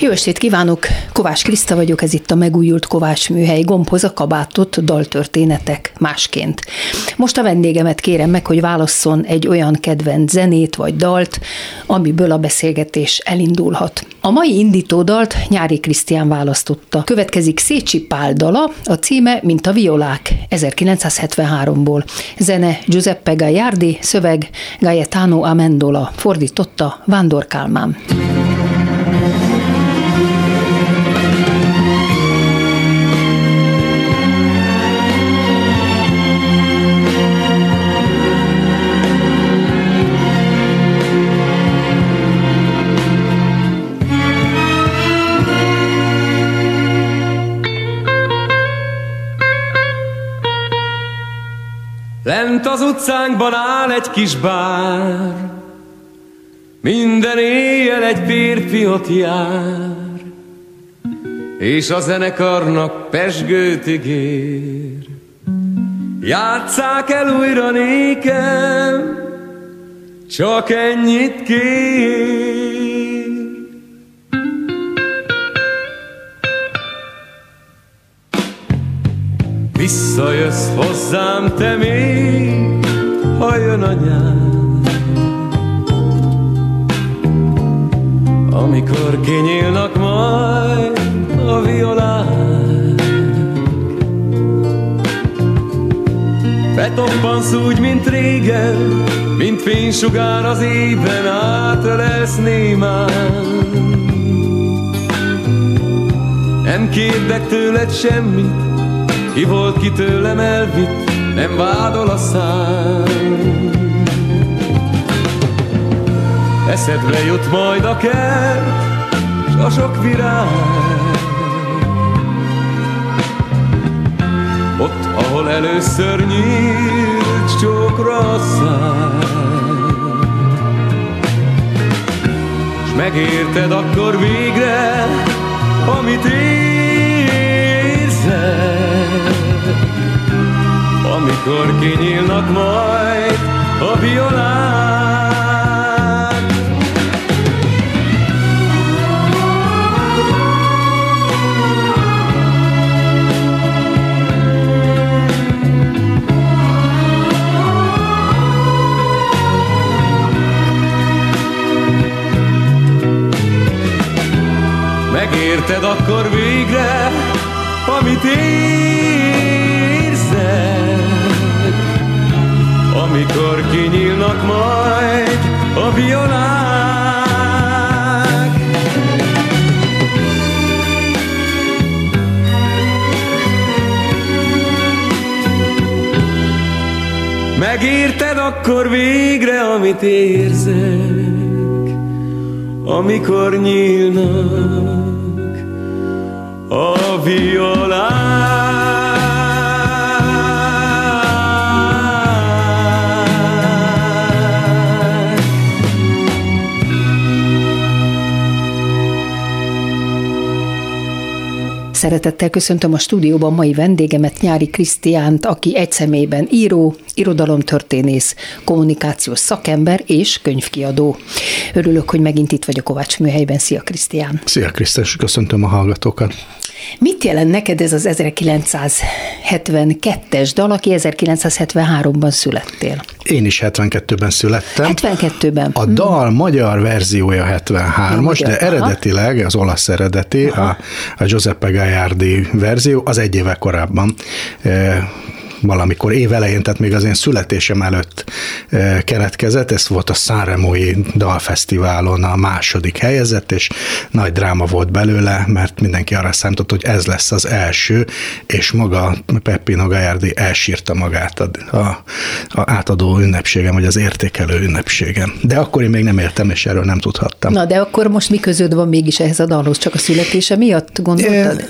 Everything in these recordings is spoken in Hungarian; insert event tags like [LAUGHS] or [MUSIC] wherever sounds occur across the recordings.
Jó estét kívánok! Kovács Kriszta vagyok, ez itt a megújult Kovács műhely gombhoz a kabátot daltörténetek másként. Most a vendégemet kérem meg, hogy válasszon egy olyan kedvenc zenét vagy dalt, amiből a beszélgetés elindulhat. A mai indító dalt Nyári Krisztián választotta. Következik Szécsi Pál dala, a címe Mint a violák 1973-ból. Zene Giuseppe Gagliardi, szöveg Gaetano Amendola, fordította Vándor Kálmán. Lent az utcánkban áll egy kis bár, minden éjjel egy férfi ott jár, és a zenekarnak pesgőt ígér. Játsszák el újra nékem, csak ennyit kér. Visszajössz hozzám te még, ha jön a nyár. Amikor kinyílnak majd a violák, Betoppansz úgy, mint régen, mint fénysugár az ében átölelsz némán. Nem kérdek tőled semmit, ki volt, ki tőlem elvitt, nem vádol a szám. Eszedbe jut majd a kert, s a sok virág. Ott, ahol először nyílt csókra a szám. S megérted akkor végre, amit érzed amikor kinyílnak majd a violák. Megérted akkor végre, amit érzed amikor kinyílnak majd a violák. Megérted akkor végre, amit érzek, amikor nyílnak a violák. Szeretettel köszöntöm a stúdióban mai vendégemet, Nyári Krisztiánt, aki egy személyben író, irodalomtörténész, kommunikációs szakember és könyvkiadó. Örülök, hogy megint itt vagy a Kovács műhelyben. Szia Krisztián! Szia Krisztus, köszöntöm a hallgatókat! Mit jelent neked ez az 1972-es dal, aki 1973-ban születtél? Én is 72-ben születtem. 72-ben? A dal hmm. magyar verziója 73-as, de eredetileg, az olasz eredeti, a, a Giuseppe Gagliardi verzió, az egy éve korábban valamikor évelején, tehát még az én születésem előtt e, keretkezett, ez volt a Sanremoi Dalfesztiválon a második helyezett, és nagy dráma volt belőle, mert mindenki arra számított, hogy ez lesz az első, és maga Peppino Gajardi elsírta magát a, a, a átadó ünnepségem, vagy az értékelő ünnepségem. De akkor én még nem éltem, és erről nem tudhattam. Na, de akkor most mi közöd van mégis ehhez a dalhoz? Csak a születése miatt gondoltad?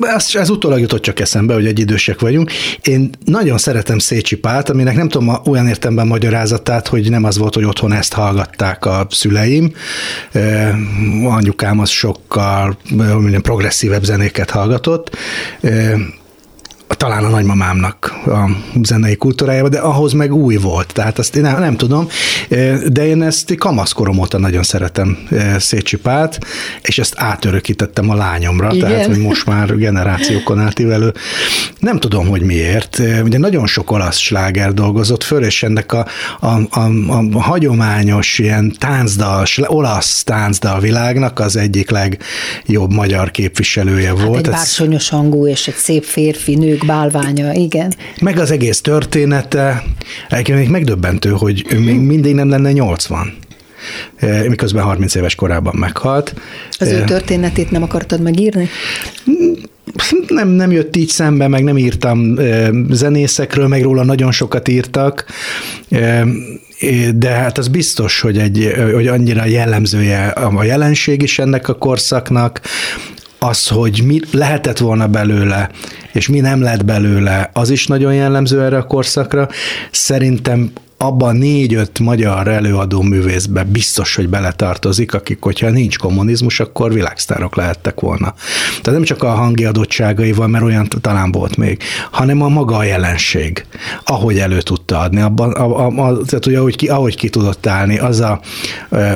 Ez, ez utólag jutott csak eszembe, hogy egy idősek vagyunk. Én nagyon szeretem Szécsi Pált, aminek nem tudom olyan értemben magyarázatát, hogy nem az volt, hogy otthon ezt hallgatták a szüleim. Anyukám az sokkal mondjam, progresszívebb zenéket hallgatott talán a nagymamámnak a zenei kultúrájába, de ahhoz meg új volt, tehát azt én nem, nem tudom, de én ezt kamaszkorom óta nagyon szeretem Szécsi Pát, és ezt átörökítettem a lányomra, Igen. tehát hogy most már generációkon átívelő. Nem tudom, hogy miért. Ugye nagyon sok olasz sláger dolgozott föl, és ennek a, a, a, a hagyományos ilyen táncdal, olasz táncdal világnak az egyik legjobb magyar képviselője hát volt. Egy bársonyos hangú és egy szép férfi, nők bálványa, igen. Meg az egész története, egyébként megdöbbentő, hogy ő még mindig nem lenne 80 e, miközben 30 éves korában meghalt. Az ő e, történetét nem akartad megírni? Nem, nem jött így szembe, meg nem írtam e, zenészekről, meg róla nagyon sokat írtak, de hát az biztos, hogy, egy, hogy annyira jellemzője a jelenség is ennek a korszaknak, az, hogy mi lehetett volna belőle, és mi nem lett belőle, az is nagyon jellemző erre a korszakra. Szerintem abban négy-öt magyar előadó művészbe biztos, hogy beletartozik, akik, hogyha nincs kommunizmus, akkor világsztárok lehettek volna. Tehát nem csak a hangi adottságaival, mert olyan talán volt még, hanem a maga a jelenség, ahogy elő tudta adni, abban, a, a, a, tehát hogy ahogy ki, ahogy ki tudott állni, az a,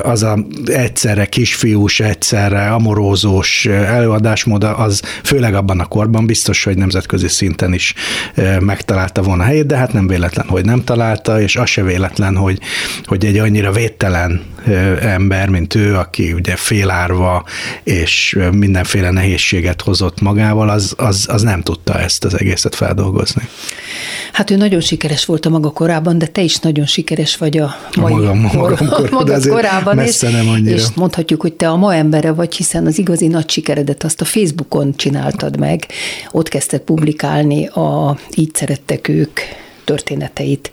az a egyszerre kisfiús, egyszerre amorózós előadásmód, az főleg abban a korban biztos, hogy nemzetközi szinten is megtalálta volna helyét, de hát nem véletlen, hogy nem találta, és az se véletlen, hogy, hogy egy annyira védtelen ember, mint ő, aki ugye félárva és mindenféle nehézséget hozott magával, az, az, az nem tudta ezt az egészet feldolgozni. Hát ő nagyon sikeres volt a maga korában, de te is nagyon sikeres vagy a mai a magam, magam kor, maga korában. Messze és, nem annyira. és mondhatjuk, hogy te a ma embere vagy, hiszen az igazi nagy sikeredet azt a Facebookon csináltad meg, ott kezdted publikálni a Így szerettek ők történeteit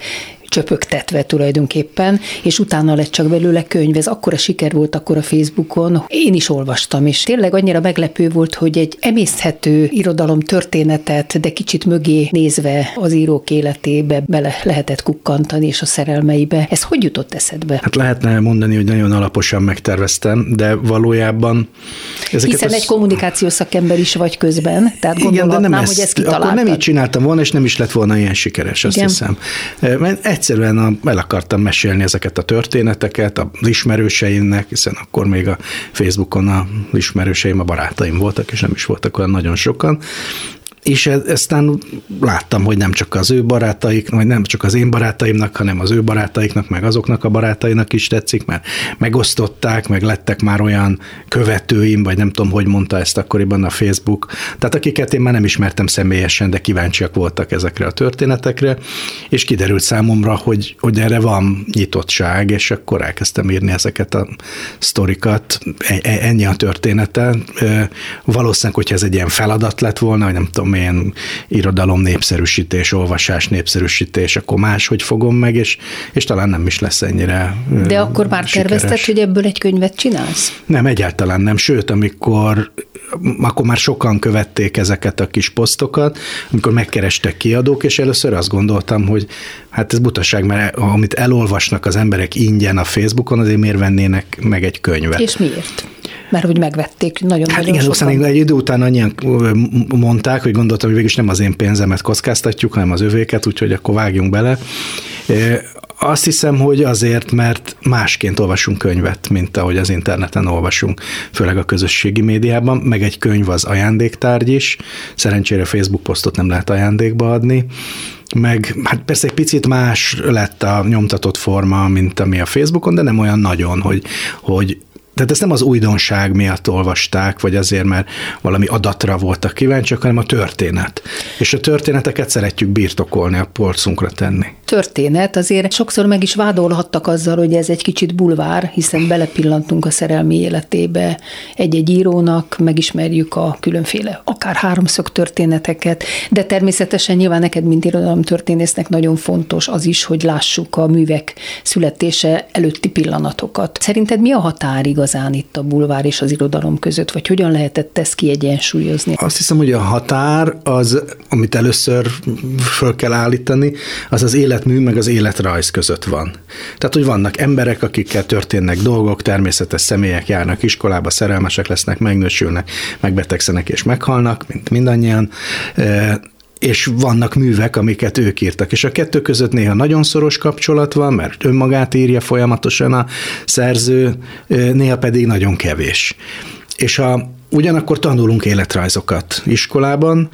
csöpögtetve tulajdonképpen, és utána lett csak belőle könyv. Ez akkora siker volt akkor a Facebookon. Én is olvastam, és tényleg annyira meglepő volt, hogy egy emészhető irodalom történetet, de kicsit mögé nézve az írók életébe bele lehetett kukkantani, és a szerelmeibe. Ez hogy jutott eszedbe? Hát lehetne mondani, hogy nagyon alaposan megterveztem, de valójában ezeket Hiszen az... egy kommunikációs szakember is vagy közben, tehát Igen, de nem ezt, hogy ezt kitaláltad. Akkor nem így csináltam volna, és nem is lett volna ilyen sikeres, azt Igen. hiszem. Mert egyszerűen a, el akartam mesélni ezeket a történeteket az ismerőseimnek, hiszen akkor még a Facebookon a ismerőseim, a barátaim voltak, és nem is voltak olyan nagyon sokan, és e- aztán láttam, hogy nem csak az ő barátaik, vagy nem csak az én barátaimnak, hanem az ő barátaiknak, meg azoknak a barátainak is tetszik, mert megosztották, meg lettek már olyan követőim, vagy nem tudom, hogy mondta ezt akkoriban a Facebook, tehát akiket én már nem ismertem személyesen, de kíváncsiak voltak ezekre a történetekre, és kiderült számomra, hogy, hogy erre van nyitottság, és akkor elkezdtem írni ezeket a sztorikat, e- e- ennyi a története. Valószínűleg, hogyha ez egy ilyen feladat lett volna, vagy nem tudom, én irodalom népszerűsítés, olvasás népszerűsítés, akkor máshogy fogom meg, és, és talán nem is lesz ennyire De akkor már sikeres. tervezted, hogy ebből egy könyvet csinálsz? Nem, egyáltalán nem. Sőt, amikor akkor már sokan követték ezeket a kis posztokat, amikor megkerestek kiadók, és először azt gondoltam, hogy hát ez butaság, mert amit elolvasnak az emberek ingyen a Facebookon, azért miért vennének meg egy könyvet. És miért? Mert hogy megvették nagyon Hát igen, aztán egy idő után annyian mondták, hogy gondoltam, hogy végülis nem az én pénzemet kockáztatjuk, hanem az övéket, úgyhogy akkor vágjunk bele. Azt hiszem, hogy azért, mert másként olvasunk könyvet, mint ahogy az interneten olvasunk, főleg a közösségi médiában, meg egy könyv az ajándéktárgy is, szerencsére Facebook posztot nem lehet ajándékba adni, meg hát persze egy picit más lett a nyomtatott forma, mint ami a Facebookon, de nem olyan nagyon, hogy, hogy tehát ezt nem az újdonság miatt olvasták, vagy azért, mert valami adatra voltak kíváncsiak, hanem a történet. És a történeteket szeretjük birtokolni, a polcunkra tenni. Történet, azért sokszor meg is vádolhattak azzal, hogy ez egy kicsit bulvár, hiszen belepillantunk a szerelmi életébe egy-egy írónak, megismerjük a különféle, akár háromszög történeteket, de természetesen nyilván neked, mint történésznek nagyon fontos az is, hogy lássuk a művek születése előtti pillanatokat. Szerinted mi a határ igazán itt a bulvár és az irodalom között, vagy hogyan lehetett ezt kiegyensúlyozni? Azt hiszem, hogy a határ az, amit először föl kell állítani, az az életmű meg az életrajz között van. Tehát, hogy vannak emberek, akikkel történnek dolgok, természetes személyek járnak iskolába, szerelmesek lesznek, megnősülnek, megbetegszenek és meghalnak, mint mindannyian és vannak művek, amiket ők írtak, és a kettő között néha nagyon szoros kapcsolat van, mert önmagát írja folyamatosan a szerző, néha pedig nagyon kevés. És a, ugyanakkor tanulunk életrajzokat iskolában,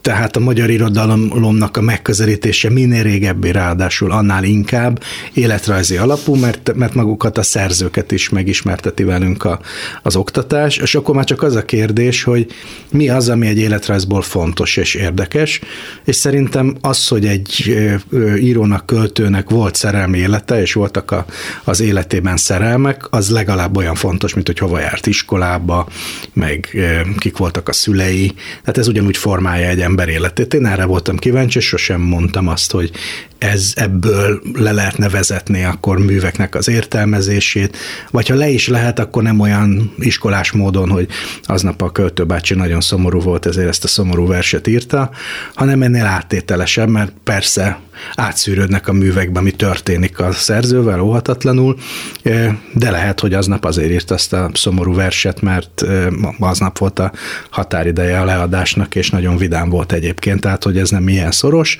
tehát a magyar irodalomnak a megközelítése minél régebbi, ráadásul annál inkább életrajzi alapú, mert, mert magukat a szerzőket is megismerteti velünk a, az oktatás, és akkor már csak az a kérdés, hogy mi az, ami egy életrajzból fontos és érdekes, és szerintem az, hogy egy írónak, költőnek volt szerelmi élete, és voltak a, az életében szerelmek, az legalább olyan fontos, mint hogy hova járt iskolába, meg kik voltak a szülei, tehát ez ugyanúgy formálja egy ember életét. Én erre voltam kíváncsi, és sosem mondtam azt, hogy ez ebből le lehetne vezetni akkor műveknek az értelmezését, vagy ha le is lehet, akkor nem olyan iskolás módon, hogy aznap a költőbácsi nagyon szomorú volt, ezért ezt a szomorú verset írta, hanem ennél áttételesebb, mert persze átszűrődnek a művekbe, mi történik a szerzővel óhatatlanul, de lehet, hogy aznap azért írt azt a szomorú verset, mert aznap volt a határideje a leadásnak, és nagyon vidám volt egyébként, tehát hogy ez nem ilyen szoros.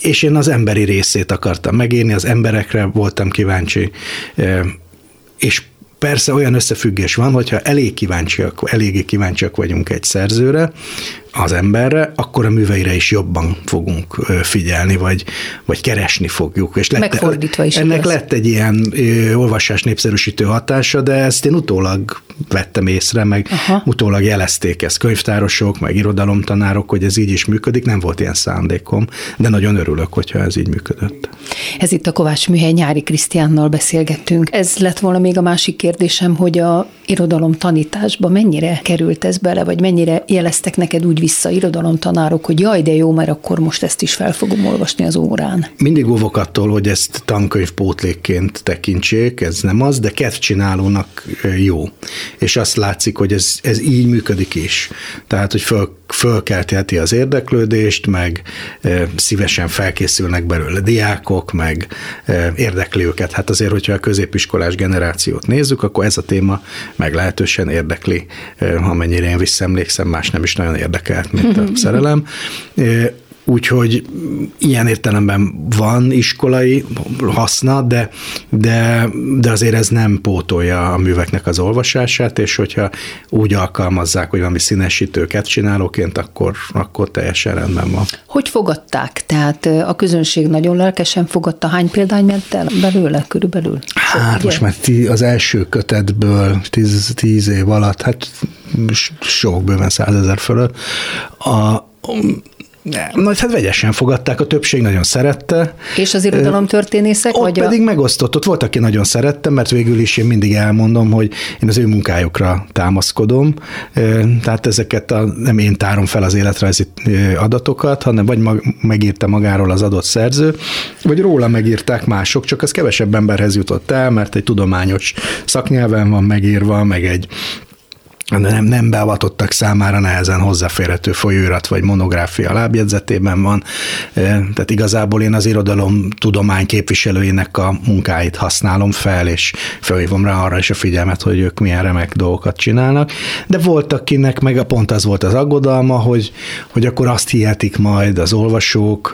És én az emberi részét akartam megírni, az emberekre voltam kíváncsi, és persze olyan összefüggés van, hogyha elég kíváncsiak, eléggé kíváncsiak vagyunk egy szerzőre, az emberre, akkor a műveire is jobban fogunk figyelni, vagy, vagy keresni fogjuk. És lett, Megfordítva is Ennek igaz. lett egy ilyen ö, olvasás népszerűsítő hatása, de ezt én utólag vettem észre, meg Aha. utólag jelezték ezt könyvtárosok, meg irodalomtanárok, hogy ez így is működik, nem volt ilyen szándékom, de nagyon örülök, hogyha ez így működött. Ez itt a Kovács Műhely Nyári Krisztiánnal beszélgettünk. Ez lett volna még a másik kérdésem, hogy a irodalom tanításba mennyire került ez bele, vagy mennyire jeleztek neked úgy vissza irodalomtanárok, hogy jaj, de jó, mert akkor most ezt is fel fogom olvasni az órán. Mindig óvok attól, hogy ezt tankönyv pótlékként tekintsék, ez nem az, de kedvcsinálónak jó. És azt látszik, hogy ez, ez így működik is. Tehát, hogy föl, fölkeltheti az érdeklődést, meg e, szívesen felkészülnek belőle diákok, meg e, érdekli őket. Hát azért, hogyha a középiskolás generációt nézzük, akkor ez a téma meglehetősen érdekli, e, amennyire én visszaemlékszem, más nem is nagyon érdekel magát, mint a [LAUGHS] szerelem. Úgyhogy ilyen értelemben van iskolai haszna, de, de, de azért ez nem pótolja a műveknek az olvasását, és hogyha úgy alkalmazzák, hogy valami színesítőket csinálóként, akkor, akkor teljesen rendben van. Hogy fogadták? Tehát a közönség nagyon lelkesen fogadta. Hány példány ment el belőle körülbelül? Hát ugye? most már az első kötetből tíz, tíz év alatt, hát sok, bőven százezer fölött. A, Nagy, hát vegyesen fogadták, a többség nagyon szerette. És az történészek? Ott vagy pedig a... megosztott, ott volt, aki nagyon szerette, mert végül is én mindig elmondom, hogy én az ő munkájukra támaszkodom, tehát ezeket a, nem én tárom fel az életrajzi adatokat, hanem vagy mag, megírta magáról az adott szerző, vagy róla megírták mások, csak az kevesebb emberhez jutott el, mert egy tudományos szaknyelven van megírva, meg egy nem, nem beavatottak számára nehezen hozzáférhető folyóirat vagy monográfia lábjegyzetében van. Tehát igazából én az irodalom tudomány képviselőinek a munkáit használom fel, és felhívom rá arra is a figyelmet, hogy ők milyen remek dolgokat csinálnak. De volt, akinek meg a pont az volt az aggodalma, hogy, hogy akkor azt hihetik majd az olvasók,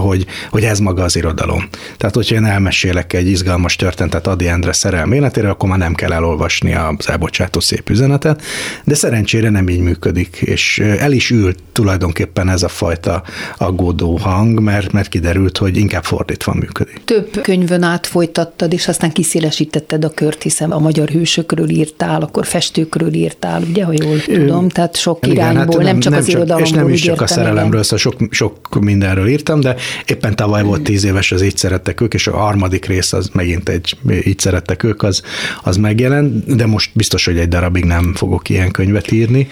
hogy, hogy ez maga az irodalom. Tehát, hogyha én elmesélek egy izgalmas történetet Adi Endre szerelmi életére, akkor már nem kell elolvasni az elbocsátó szép üzenetet, de szerencsére nem így működik, és el is ült tulajdonképpen ez a fajta aggódó hang, mert, mert kiderült, hogy inkább fordítva működik. Több könyvön át folytattad, és aztán kiszélesítetted a kört, hiszen a magyar hősökről írtál, akkor festőkről írtál, ugye, ha jól tudom, tehát sok igen, irányból, hát nem, nem csak nem az irodalomból. És nem is csak a szerelemről, szóval sok, sok mindenről írtam, de éppen tavaly volt tíz éves az Így szerettek ők, és a harmadik rész az megint egy Így szerettek ők, az, az megjelent, de most biztos, hogy egy darabig nem fogok ilyen könyvet írni.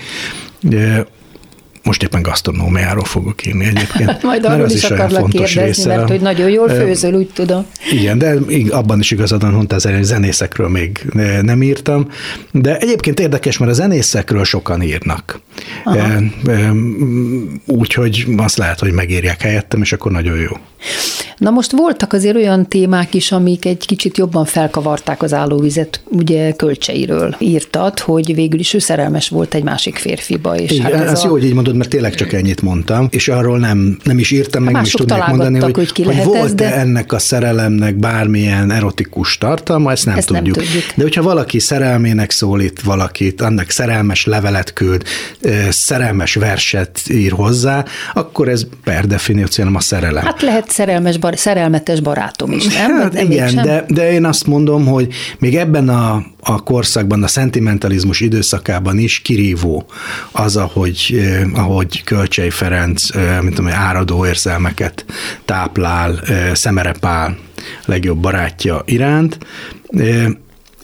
Most éppen gasztronómiáról fogok írni egyébként. [LAUGHS] Majd arról is, is akarlak kérdezni, része. mert hogy nagyon jól főzöl, úgy tudom. Igen, de abban is igazad van, mondta, hogy zenészekről még nem írtam, de egyébként érdekes, mert a zenészekről sokan írnak. Úgyhogy azt lehet, hogy megírják helyettem, és akkor nagyon jó. Na most voltak azért olyan témák is, amik egy kicsit jobban felkavarták az állóvizet, ugye kölcseiről írtad, hogy végül is ő szerelmes volt egy másik férfiba. És Igen, hát ez, ez a... jó, hogy így mondod, mondod, mert tényleg csak ennyit mondtam, és arról nem, nem is írtam, meg nem is tudnék mondani, hogy, hogy, ki hogy volt-e de... ennek a szerelemnek bármilyen erotikus tartalma, ezt nem, ezt tudjuk. nem tudjuk. De hogyha valaki szerelmének szólít valakit, annak szerelmes levelet küld, szerelmes verset ír hozzá, akkor ez per definíció nem a szerelem. Hát lehet szerelmes, bar, szerelmetes barátom is, nem? Hát nem igen, de, de én azt mondom, hogy még ebben a, a korszakban, a szentimentalizmus időszakában is kirívó. Az, ahogy, eh, ahogy Kölcsei Ferenc, eh, mint tudom, áradó érzelmeket táplál eh, Szemerepál legjobb barátja iránt,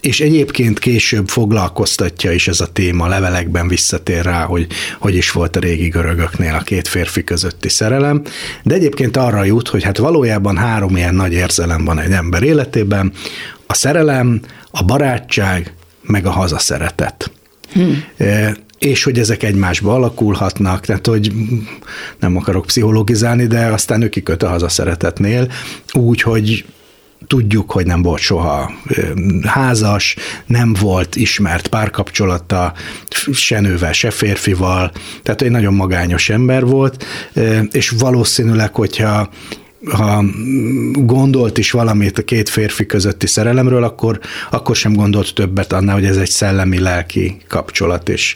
és egyébként később foglalkoztatja is ez a téma, levelekben visszatér rá, hogy hogy is volt a régi görögöknél a két férfi közötti szerelem, de egyébként arra jut, hogy hát valójában három ilyen nagy érzelem van egy ember életében, a szerelem, a barátság, meg a hazaszeretet. Hmm. És hogy ezek egymásba alakulhatnak, tehát hogy nem akarok pszichologizálni, de aztán ő kiköt a hazaszeretetnél, úgy, hogy tudjuk, hogy nem volt soha házas, nem volt ismert párkapcsolata se nővel, se férfival, tehát egy nagyon magányos ember volt, és valószínűleg, hogyha ha gondolt is valamit a két férfi közötti szerelemről, akkor, akkor sem gondolt többet annál, hogy ez egy szellemi-lelki kapcsolat, és,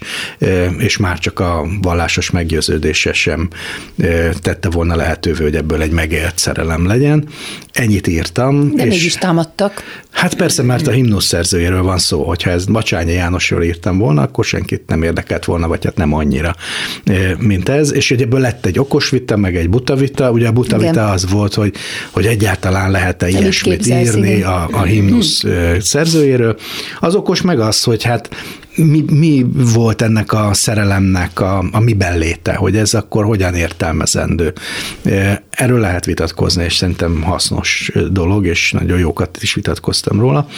és már csak a vallásos meggyőződése sem tette volna lehetővé, hogy ebből egy megélt szerelem legyen. Ennyit írtam. De és mégis támadtak. Hát persze, mert a himnusz szerzőjéről van szó, hogyha ez Bacsányi Jánosról írtam volna, akkor senkit nem érdekelt volna, vagy hát nem annyira, mint ez, és hogy ebből lett egy okos vita, meg egy buta vita, ugye a buta vita az volt, hogy, hogy egyáltalán lehet-e Nem ilyesmit írni a, a himnusz szerzőjéről. Az okos meg az, hogy hát mi, mi volt ennek a szerelemnek a, a mi belléte, hogy ez akkor hogyan értelmezendő. Erről lehet vitatkozni, és szerintem hasznos dolog, és nagyon jókat is vitatkoztam róla.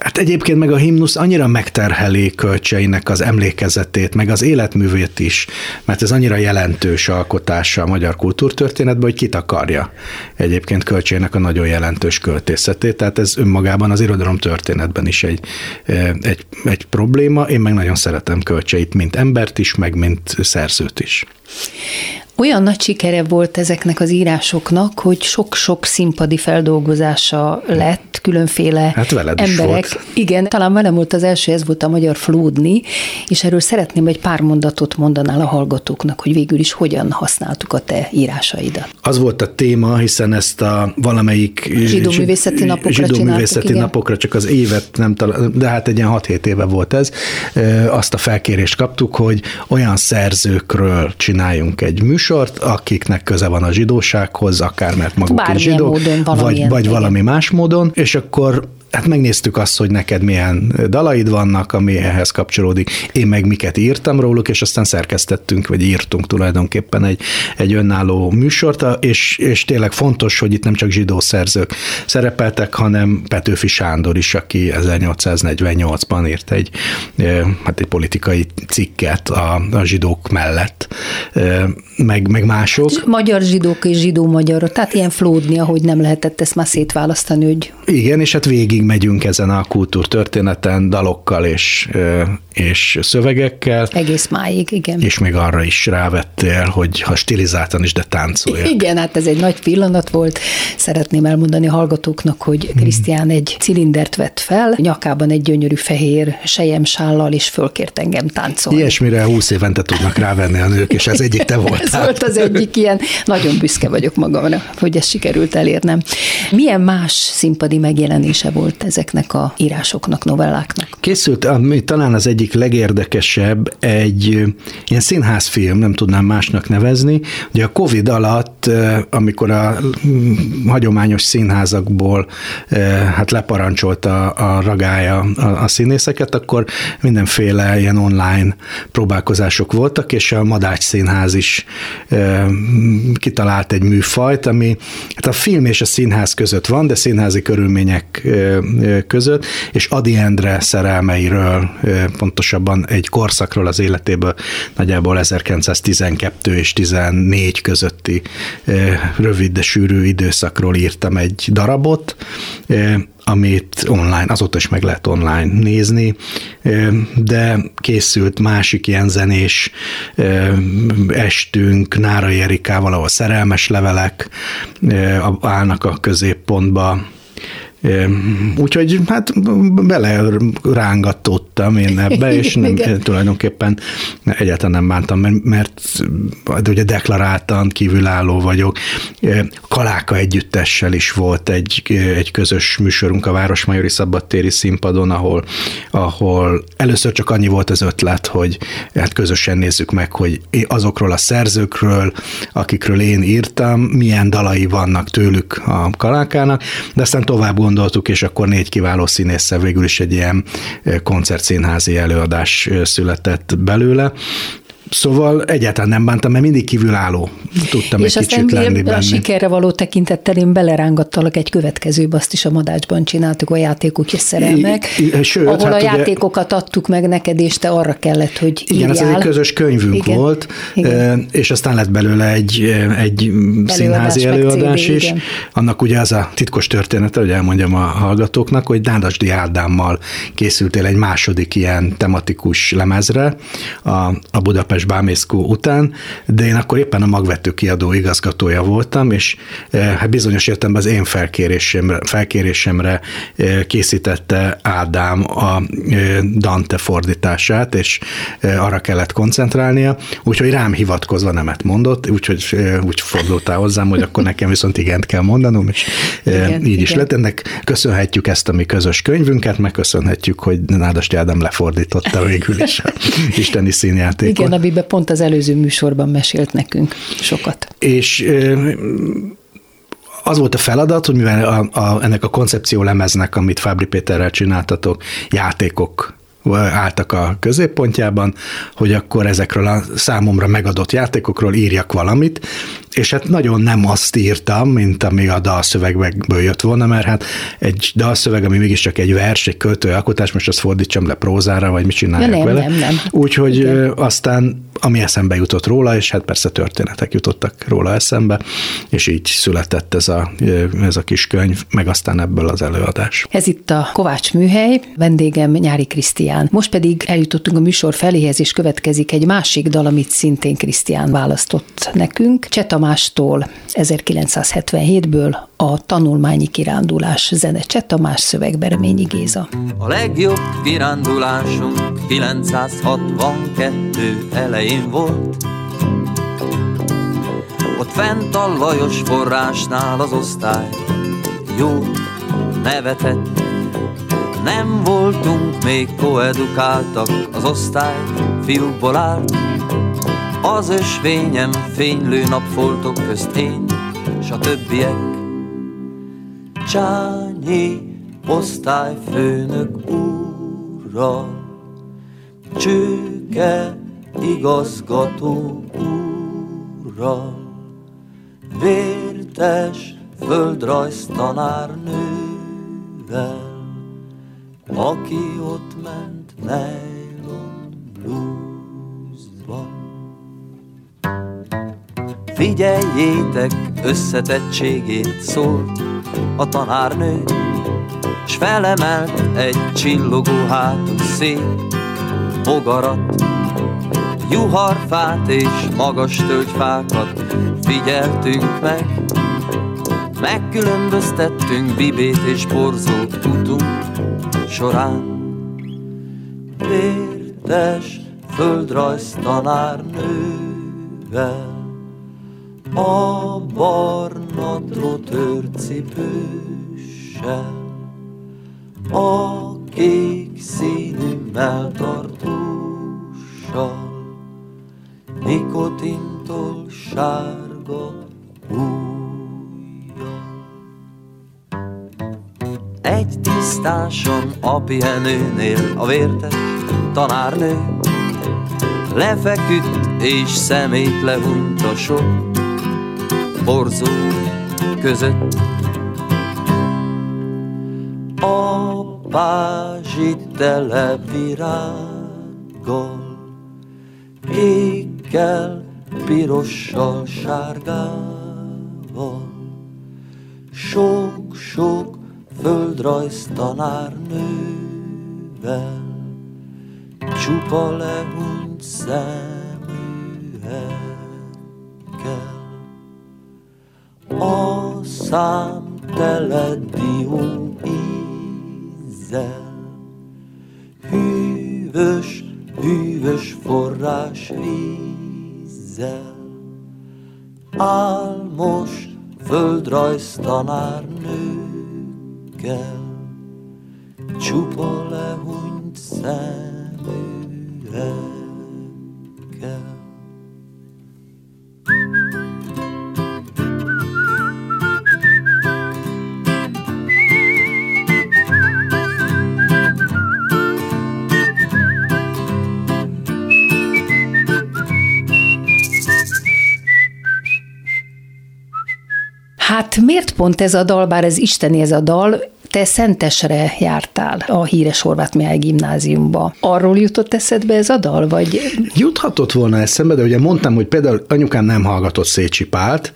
Hát egyébként meg a himnusz annyira megterheli kölcseinek az emlékezetét, meg az életművét is, mert ez annyira jelentős alkotása a magyar kultúrtörténetben, hogy kitakarja egyébként kölcsének a nagyon jelentős költészetét, tehát ez önmagában az irodalom történetben is egy, egy, egy probléma. Én meg nagyon szeretem kölcseit, mint embert is, meg mint szerzőt is. Olyan nagy sikere volt ezeknek az írásoknak, hogy sok-sok színpadi feldolgozása lett, különféle hát veled emberek. Is volt. Igen, talán velem volt az első, ez volt a magyar Flódni, és erről szeretném egy pár mondatot mondanál a hallgatóknak, hogy végül is hogyan használtuk a te írásaidat. Az volt a téma, hiszen ezt a valamelyik zsidó művészeti napokra zsidó művészeti napokra, csak az évet nem talán, de hát egy ilyen 6-7 éve volt ez, azt a felkérést kaptuk, hogy olyan szerzőkről csináljunk egy műsor, műsort, akiknek köze van a zsidósághoz, akár mert maguk Bármilyen is zsidók, módon, vagy, vagy valami más módon, és akkor hát megnéztük azt, hogy neked milyen dalaid vannak, ami ehhez kapcsolódik, én meg miket írtam róluk, és aztán szerkesztettünk, vagy írtunk tulajdonképpen egy, egy önálló műsort, és, és tényleg fontos, hogy itt nem csak zsidó szerzők szerepeltek, hanem Petőfi Sándor is, aki 1848-ban írt egy, hát egy politikai cikket a, a zsidók mellett, meg, meg mások. Magyar zsidók és zsidó magyarok, tehát ilyen flódni, ahogy nem lehetett ezt már szétválasztani, hogy... Igen, és hát végig végig megyünk ezen a kultúrtörténeten dalokkal és, és szövegekkel. Egész máig, igen. És még arra is rávettél, hogy ha stilizáltan is, de táncolja. Igen, hát ez egy nagy pillanat volt. Szeretném elmondani a hallgatóknak, hogy Krisztián egy cilindert vett fel, nyakában egy gyönyörű fehér sállal, és fölkért engem táncolni. Ilyesmire húsz évente tudnak rávenni a nők, és ez egyik te [LAUGHS] voltál. ez volt az egyik ilyen. Nagyon büszke vagyok magamra, hogy ezt sikerült elérnem. Milyen más színpadi megjelenése volt volt ezeknek a írásoknak, novelláknak? Készült, ami talán az egyik legérdekesebb, egy ilyen színházfilm, nem tudnám másnak nevezni. Ugye a Covid alatt, amikor a hagyományos színházakból hát leparancsolta a ragája a, a színészeket, akkor mindenféle ilyen online próbálkozások voltak, és a Madács Színház is kitalált egy műfajt, ami hát a film és a színház között van, de színházi körülmények között, és Adi Endre szerelmeiről, pontosabban egy korszakról az életéből nagyjából 1912 és 14 közötti rövid, de sűrű időszakról írtam egy darabot, amit online, azóta is meg lehet online nézni, de készült másik ilyen zenés estünk Nára Erikával, ahol szerelmes levelek állnak a középpontba, Úgyhogy hát bele rángatottam én ebbe, [LAUGHS] és nem, tulajdonképpen egyáltalán nem bántam, mert, mert ugye deklaráltan kívülálló vagyok. Kaláka együttessel is volt egy, egy közös műsorunk a Városmajori Szabadtéri színpadon, ahol, ahol először csak annyi volt az ötlet, hogy hát közösen nézzük meg, hogy azokról a szerzőkről, akikről én írtam, milyen dalai vannak tőlük a Kalákának, de aztán tovább gondoltuk, és akkor négy kiváló színésszel végül is egy ilyen koncertszínházi előadás született belőle. Szóval egyáltalán nem bántam, mert mindig kívülálló tudtam és egy kicsit lenni benne. a sikerre való tekintettel én belerángattalak egy következőbe, azt is a Madácsban csináltuk, a játékok és szerelmek, I, sőt, ahol hát a ugye, játékokat adtuk meg neked, és te arra kellett, hogy írjál. Igen, ez egy közös könyvünk igen, volt, igen. és aztán lett belőle egy, egy színházi előadás CD, is. Igen. Annak ugye az a titkos története, hogy elmondjam a hallgatóknak, hogy Nádasdi Ádámmal készültél egy második ilyen tematikus lemezre a, a Budapest András Bámészkó után, de én akkor éppen a magvető kiadó igazgatója voltam, és eh, hát bizonyos értelemben az én felkérésemre, felkérésemre eh, készítette Ádám a eh, Dante fordítását, és arra kellett koncentrálnia, úgyhogy rám hivatkozva nemet mondott, úgyhogy úgy fordultál hozzám, hogy akkor nekem viszont igent kell mondanom, és igen, így igen. is lett. Ennek köszönhetjük ezt a mi közös könyvünket, megköszönhetjük, hogy Nádasti Ádám lefordította végül is a [LAUGHS] isteni színjátékot. Igen, amiben pont az előző műsorban mesélt nekünk sokat. És az volt a feladat, hogy mivel a, a, ennek a koncepció lemeznek, amit Fábri Péterrel csináltatok, játékok álltak a középpontjában, hogy akkor ezekről a számomra megadott játékokról írjak valamit, és hát nagyon nem azt írtam, mint ami a dalszövegből jött volna, mert hát egy dalszöveg, ami mégiscsak egy vers, egy költőalkotás, most azt fordítsam le prózára, vagy mit csináljak ja, nem, vele. Nem, nem. Úgyhogy Igen. aztán ami eszembe jutott róla, és hát persze történetek jutottak róla eszembe, és így született ez a, ez a kis könyv, meg aztán ebből az előadás. Ez itt a Kovács műhely, vendégem Nyári Krisztián. Most pedig eljutottunk a műsor feléhez, és következik egy másik dal, amit szintén Krisztián választott nekünk. Cseh Tamástól 1977-ből a tanulmányi kirándulás zene. Cseh Tamás szöveg Bereményi Géza. A legjobb kirándulásunk 962 elején volt. Ott fent a Lajos forrásnál az osztály jó nevetett. Nem voltunk még koedukáltak, az osztály fiúkból állt. Az ösvényem fénylő napfoltok közt én, s a többiek. Csányi osztályfőnök úrral, csőke igazgató úrral, vértes földrajz tanárnővel, aki ott ment nylon bluesban. Figyeljétek összetettségét szólt a tanárnő, s felemelt egy csillogó hátú szép bogarat, juharfát és magas tölgyfákat figyeltünk meg, megkülönböztettünk bibét és borzót utunk során. Vértes földrajz tanárnővel, a barna trotőrcipőssel, a kék színű melltartóssal, nikotintól sárga ujjal. Egy tisztáson a pihenőnél a vértes tanárnő lefeküdt és szemét lehunyt a sok borzó között. A pázsit tele virággal, Ékkel, pirossal, sárgával, Sok-sok földrajz tanár nővel, Csupa lehunyt szemüvegkel. A számtele dió ízzel, Hűvös, hűvös forrás vízzel, Álmos földrajz tanár nőkkel, Csupa lehunyt szemüvegkel. Hát miért pont ez a dal, bár ez isteni ez a dal, te Szentesre jártál a híres Horváth Mihály gimnáziumba. Arról jutott eszedbe ez a dal, vagy? Juthatott volna eszembe, de ugye mondtam, hogy például anyukám nem hallgatott Szécsi Pált,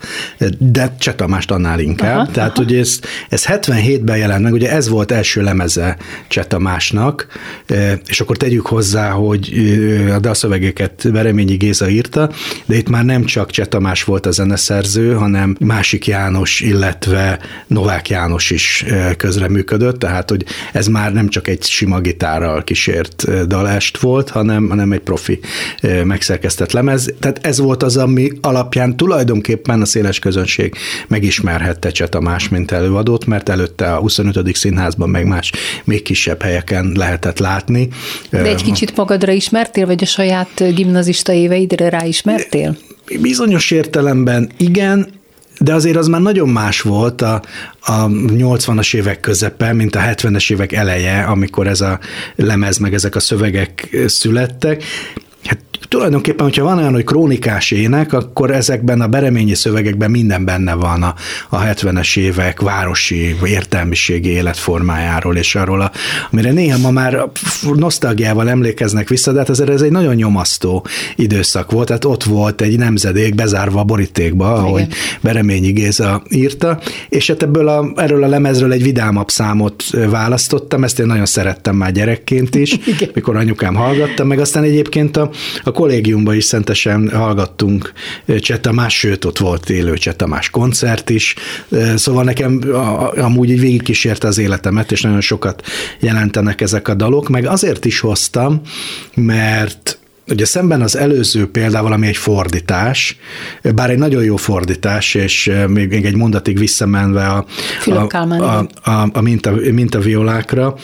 de Cseh Tamást annál inkább. Aha, Tehát, aha. hogy ez, ez 77-ben jelent meg, ugye ez volt első lemeze Cseh Tamásnak, e, és akkor tegyük hozzá, hogy e, a dalszövegeket Vereményi Géza írta, de itt már nem csak Cseh Tamás volt a zeneszerző, hanem Másik János, illetve Novák János is e, közre működött, tehát hogy ez már nem csak egy sima gitárral kísért dalest volt, hanem, hanem egy profi megszerkesztett lemez. Tehát ez volt az, ami alapján tulajdonképpen a széles közönség megismerhette Cseh Tamás, mint előadót, mert előtte a 25. színházban meg más még kisebb helyeken lehetett látni. De egy kicsit magadra ismertél, vagy a saját gimnazista éveidre ráismertél? Bizonyos értelemben igen, de azért az már nagyon más volt a, a 80-as évek közepe, mint a 70-es évek eleje, amikor ez a lemez, meg ezek a szövegek születtek. Hát tulajdonképpen, hogyha van olyan, hogy krónikás ének, akkor ezekben a bereményi szövegekben minden benne van a, a 70-es évek városi értelmiségi életformájáról, és arról, a, amire néha ma már nosztalgiával emlékeznek vissza, de hát azért ez egy nagyon nyomasztó időszak volt, tehát ott volt egy nemzedék bezárva a borítékba, Igen. ahogy Bereményi Géza írta, és hát ebből a, erről a lemezről egy vidámabb számot választottam, ezt én nagyon szerettem már gyerekként is, [LAUGHS] Igen. mikor anyukám hallgatta, meg aztán egyébként a, a kollégiumban is szentesen hallgattunk Cseh Tamás, sőt, ott volt élő Cseh Tamás koncert is, szóval nekem amúgy így végigkísérte az életemet, és nagyon sokat jelentenek ezek a dalok, meg azért is hoztam, mert Ugye szemben az előző példával, ami egy fordítás, bár egy nagyon jó fordítás, és még egy mondatig visszamenve a, a, a, a, a minta, mintaviolákra,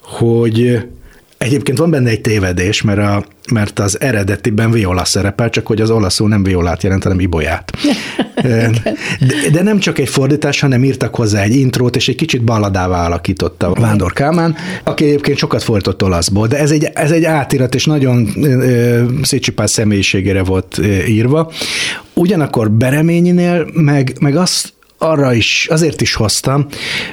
hogy Egyébként van benne egy tévedés, mert, a, mert az eredetiben viola szerepel, csak hogy az olaszul nem violát jelent, hanem ibolyát. [LAUGHS] de, de nem csak egy fordítás, hanem írtak hozzá egy intrót, és egy kicsit balladává alakította Vándor Kálmán, aki egyébként sokat fordított olaszból, de ez egy, ez egy átirat, és nagyon Szécsipás személyiségére volt írva. Ugyanakkor Bereményinél meg, meg azt arra is, azért is hoztam,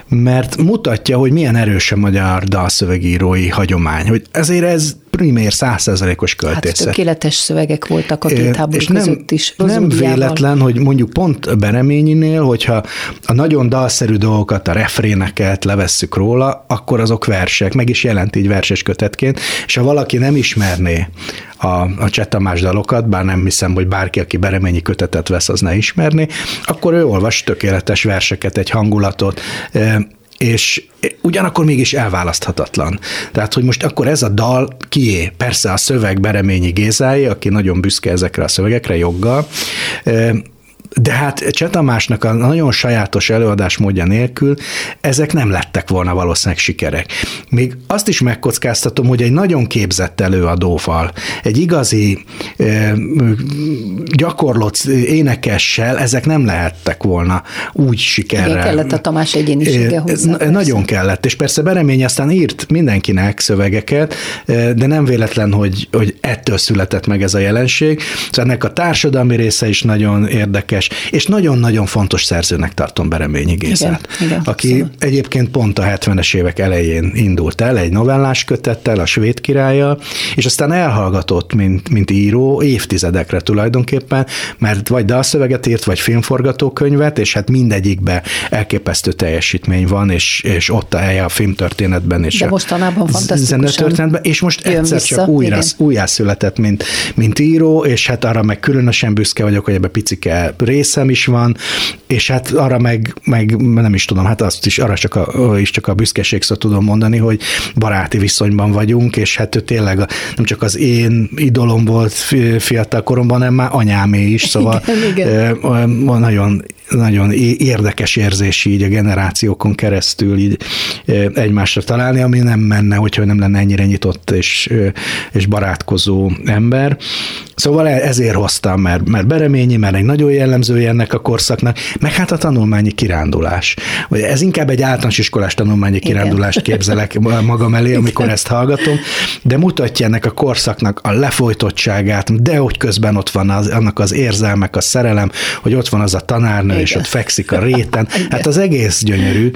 mert mutatja, hogy milyen erős a magyar dalszövegírói hagyomány, hogy ezért ez primér százszerzalékos költészet. Hát tökéletes szövegek voltak a két háború és nem, között is. Nem véletlen, hogy mondjuk pont Bereményinél, hogyha a nagyon dalszerű dolgokat, a refréneket levesszük róla, akkor azok versek, meg is jelent így verses kötetként, és ha valaki nem ismerné a, a Csetamás dalokat, bár nem hiszem, hogy bárki, aki Bereményi kötetet vesz, az ne ismerné, akkor ő olvas tökéletes verseket, egy hangulatot, és ugyanakkor mégis elválaszthatatlan. Tehát, hogy most akkor ez a dal kié? Persze a szöveg Bereményi Gézáé, aki nagyon büszke ezekre a szövegekre joggal, de hát Csetamásnak a nagyon sajátos előadás módja nélkül ezek nem lettek volna valószínűleg sikerek. Még azt is megkockáztatom, hogy egy nagyon képzett előadóval, egy igazi gyakorlott énekessel ezek nem lehettek volna úgy sikerrel. Igen, kellett a Tamás egyénisége hozzá. Persze. Nagyon kellett, és persze Beremény aztán írt mindenkinek szövegeket, de nem véletlen, hogy, hogy ettől született meg ez a jelenség. Szóval ennek a társadalmi része is nagyon érdekes, tehetséges, és nagyon-nagyon fontos szerzőnek tartom Bereményi Gézát, igen, igen, aki abszolút. egyébként pont a 70-es évek elején indult el egy novellás kötettel, a Svéd királya, és aztán elhallgatott, mint, mint író évtizedekre tulajdonképpen, mert vagy dalszöveget írt, vagy filmforgatókönyvet, és hát mindegyikbe elképesztő teljesítmény van, és, és ott a helye a filmtörténetben, és De mostanában zenetörténetben, és most egyszer vissza, csak újra, újjászületett, mint, mint író, és hát arra meg különösen büszke vagyok, hogy ebbe picike részem is van, és hát arra meg, meg nem is tudom, hát azt is, arra csak a, is csak a büszkeség szó tudom mondani, hogy baráti viszonyban vagyunk, és hát ő tényleg nem csak az én idolom volt fiatal koromban, hanem már anyámé is, szóval igen, igen. nagyon nagyon érdekes érzés így a generációkon keresztül így egymásra találni, ami nem menne, hogyha nem lenne ennyire nyitott és, és barátkozó ember. Szóval e- ezért hoztam, mert, mert Bereményi, mert egy nagyon jellemzője ennek a korszaknak, meg hát a tanulmányi kirándulás. Ez inkább egy általános iskolás tanulmányi kirándulást képzelek [LAUGHS] magam elé, amikor ezt hallgatom, de mutatja ennek a korszaknak a lefolytottságát, de hogy közben ott van az, annak az érzelmek, a szerelem, hogy ott van az a tanárnő, Igen. És ott fekszik a réten. Hát az egész gyönyörű.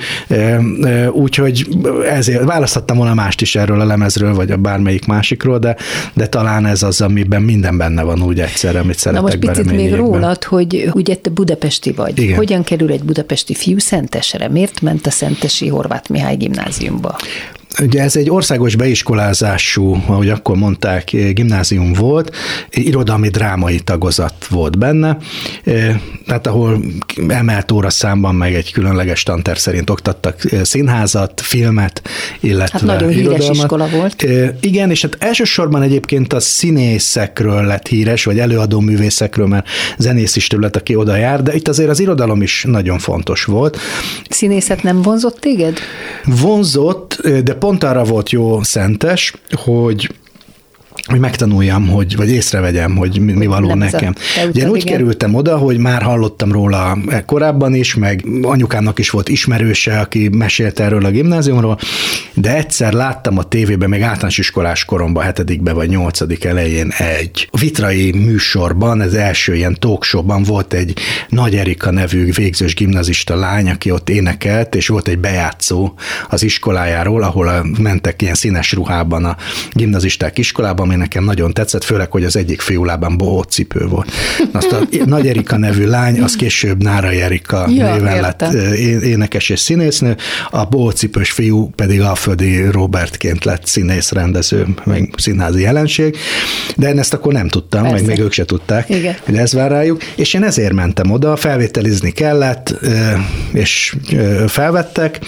Úgyhogy ezért választhattam volna mást is erről a lemezről, vagy a bármelyik másikról, de, de talán ez az, amiben minden benne van úgy egyszerre, amit szeretek Na most picit még rólad, hogy ugye te budapesti vagy. Igen. Hogyan kerül egy budapesti fiú Szentesre? Miért ment a Szentesi Horváth Mihály gimnáziumba? Ugye ez egy országos beiskolázású, ahogy akkor mondták, gimnázium volt, irodalmi drámai tagozat volt benne, tehát ahol emelt óra számban meg egy különleges tanter szerint oktattak színházat, filmet, illetve hát nagyon irodalmat. híres iskola volt. Igen, és hát elsősorban egyébként a színészekről lett híres, vagy előadó művészekről, mert zenész is lett, aki oda jár, de itt azért az irodalom is nagyon fontos volt. Színészet nem vonzott téged? Vonzott, de pont arra volt jó szentes, hogy hogy megtanuljam, hogy, vagy észrevegyem, hogy mi, mi való Nem nekem. Ugye én úgy igen. kerültem oda, hogy már hallottam róla korábban is, meg anyukámnak is volt ismerőse, aki mesélt erről a gimnáziumról, de egyszer láttam a tévében, még általános iskolás koromban, hetedikben vagy nyolcadik elején egy vitrai műsorban, ez első ilyen talkshowban volt egy Nagy Erika nevű végzős gimnazista lány, aki ott énekelt, és volt egy bejátszó az iskolájáról, ahol mentek ilyen színes ruhában a gimnazisták iskolában, nekem nagyon tetszett, főleg, hogy az egyik fiúlában bohóc cipő volt. Azt a Nagy Erika nevű lány, az később Nára Erika ja, néven lett énekes és színésznő, a bohócipős fiú pedig Alföldi Robertként lett színész, rendező, meg színházi jelenség, de én ezt akkor nem tudtam, Persze. meg még ők se tudták, Igen. hogy ez vár rájuk, és én ezért mentem oda, felvételizni kellett, és felvettek,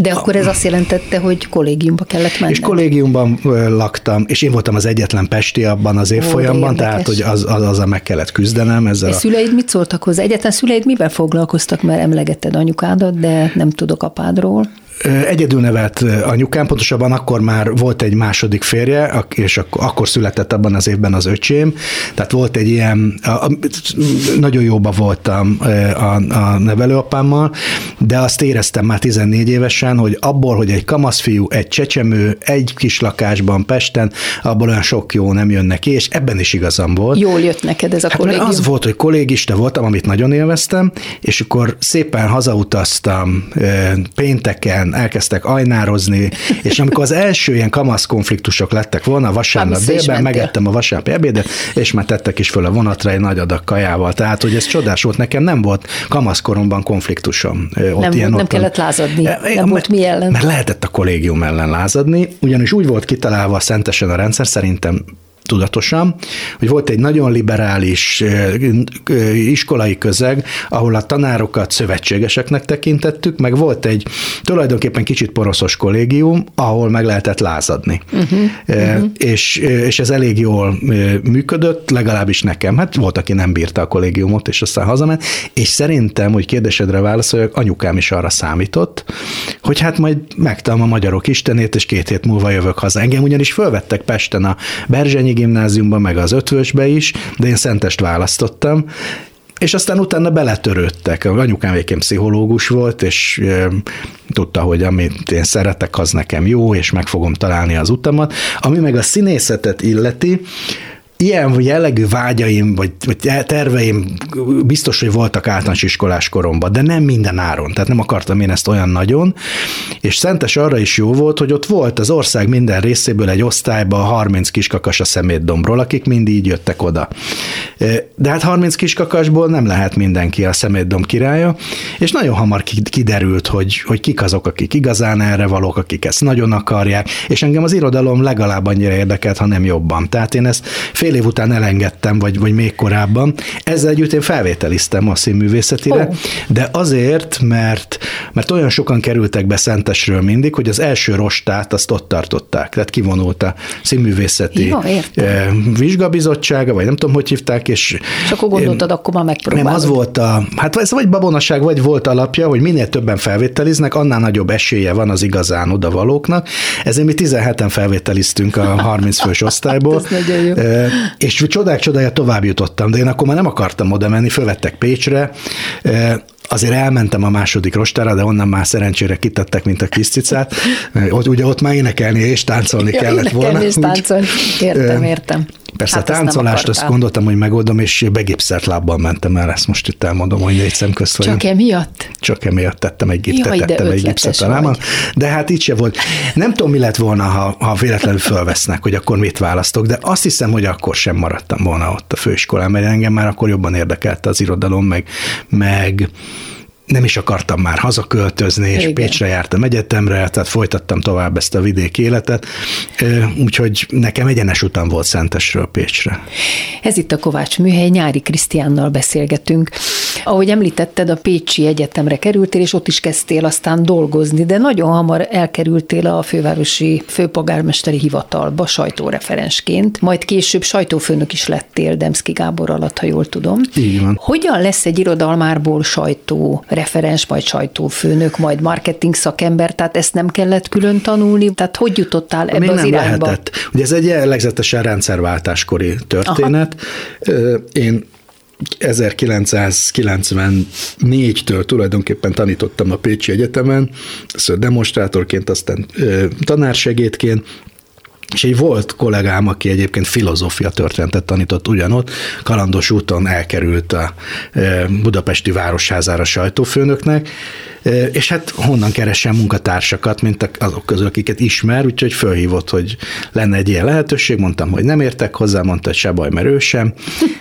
de akkor ez azt jelentette, hogy kollégiumba kellett menni. És kollégiumban laktam, és én voltam az egyetlen pesti abban az évfolyamban, tehát hogy az, az, az, meg kellett küzdenem. Ezzel és a... szüleid mit szóltak hozzá? Egyetlen szüleid mivel foglalkoztak, mert emlegetted anyukádat, de nem tudok apádról. Egyedül nevelt anyukám, pontosabban akkor már volt egy második férje, és akkor született abban az évben az öcsém, tehát volt egy ilyen, nagyon jóba voltam a, a nevelőapámmal, de azt éreztem már 14 évesen, hogy abból, hogy egy kamaszfiú, egy csecsemő, egy kis lakásban Pesten, abból olyan sok jó nem jön neki, és ebben is igazam volt. Jól jött neked ez a hát kollégium? Az volt, hogy kollégista voltam, amit nagyon élveztem, és akkor szépen hazautaztam pénteken, után elkezdtek ajnározni, és amikor az első ilyen kamasz konfliktusok lettek volna, vasárnap délben megettem a vasárnapi ebédet, és már tettek is föl a vonatra egy nagy adag kajával. Tehát, hogy ez csodás volt, nekem nem volt kamaszkoromban konfliktusom. Ott nem, ilyen, nem ott kellett lázadni, nem mert, volt mi ellen. Mert lehetett a kollégium ellen lázadni, ugyanis úgy volt kitalálva szentesen a rendszer, szerintem tudatosan, hogy volt egy nagyon liberális iskolai közeg, ahol a tanárokat szövetségeseknek tekintettük, meg volt egy tulajdonképpen kicsit poroszos kollégium, ahol meg lehetett lázadni. Uh-huh, uh-huh. És, és ez elég jól működött, legalábbis nekem. Hát volt, aki nem bírta a kollégiumot, és aztán hazament, és szerintem, hogy kérdésedre válaszoljak, anyukám is arra számított, hogy hát majd megtalálom a magyarok istenét, és két hét múlva jövök haza. Engem ugyanis fölvettek Pesten a Berzsenyi gimnáziumban, meg az ötvösbe is, de én Szentest választottam, és aztán utána beletörődtek. Anyukám egyébként pszichológus volt, és e, tudta, hogy amit én szeretek, az nekem jó, és meg fogom találni az utamat. Ami meg a színészetet illeti, ilyen jellegű vágyaim, vagy, vagy terveim biztos, hogy voltak általános iskolás koromban, de nem minden áron, tehát nem akartam én ezt olyan nagyon, és Szentes arra is jó volt, hogy ott volt az ország minden részéből egy osztályba 30 kiskakas a szemétdombról, akik mind így jöttek oda. De hát 30 kiskakasból nem lehet mindenki a szemétdomb királya, és nagyon hamar kiderült, hogy, hogy kik azok, akik igazán erre valók, akik ezt nagyon akarják, és engem az irodalom legalább annyira érdekelt, ha nem jobban. Tehát én ezt fél év után elengedtem, vagy, vagy még korábban. Ezzel együtt én felvételiztem a színművészetire, oh. de azért, mert, mert olyan sokan kerültek be Szentesről mindig, hogy az első rostát azt ott tartották, tehát kivonult a színművészeti ja, eh, vizsgabizottsága, vagy nem tudom, hogy hívták, és... És akkor gondoltad, akkor már megpróbálod. Nem, az volt a, hát ez vagy babonaság, vagy volt alapja, hogy minél többen felvételiznek, annál nagyobb esélye van az igazán odavalóknak. Ezért mi 17-en felvételiztünk a 30 fős osztályból. [LAUGHS] És csodák csodája tovább jutottam, de én akkor már nem akartam oda menni, fölvettek Pécsre, Azért elmentem a második rostára, de onnan már szerencsére kitettek, mint a kis cicát. Ugye ott már énekelni és táncolni ja, kellett énekelni volna. és táncolni. Értem, értem. Persze hát a táncolást azt gondoltam, hogy megoldom, és begipszelt lábbal mentem el, ezt most itt elmondom, hogy négy szem közt vagyunk. Csak emiatt? Csak emiatt tettem egy giptet, Jaj, tettem egy gipszet a lábam. De hát így se volt. Nem tudom, mi lett volna, ha, ha véletlenül fölvesznek, hogy akkor mit választok, de azt hiszem, hogy akkor sem maradtam volna ott a főiskolán, mert engem már akkor jobban érdekelte az irodalom, meg, meg nem is akartam már hazaköltözni, és Igen. Pécsre jártam egyetemre, tehát folytattam tovább ezt a vidéki életet, úgyhogy nekem egyenes után volt Szentesről Pécsre. Ez itt a Kovács Műhely, Nyári Krisztiánnal beszélgetünk. Ahogy említetted, a Pécsi Egyetemre kerültél, és ott is kezdtél aztán dolgozni, de nagyon hamar elkerültél a fővárosi főpolgármesteri hivatalba sajtóreferensként, majd később sajtófőnök is lettél Demszki Gábor alatt, ha jól tudom. Így van. Hogyan lesz egy irodalmárból sajtó referens, majd sajtófőnök, majd marketing szakember, tehát ezt nem kellett külön tanulni, tehát hogy jutottál ebbe Még az nem irányba? Lehetett. Ugye ez egy jellegzetesen rendszerváltáskori történet. Aha. Én 1994-től tulajdonképpen tanítottam a Pécsi Egyetemen, demonstrátorként, aztán tanársegédként, és egy volt kollégám, aki egyébként filozófia történetet tanított ugyanott, kalandos úton elkerült a budapesti városházára sajtófőnöknek, és hát honnan keresem munkatársakat, mint azok közül, akiket ismer, úgyhogy fölhívott, hogy lenne egy ilyen lehetőség, mondtam, hogy nem értek hozzá, mondta, hogy se baj, mert ő sem,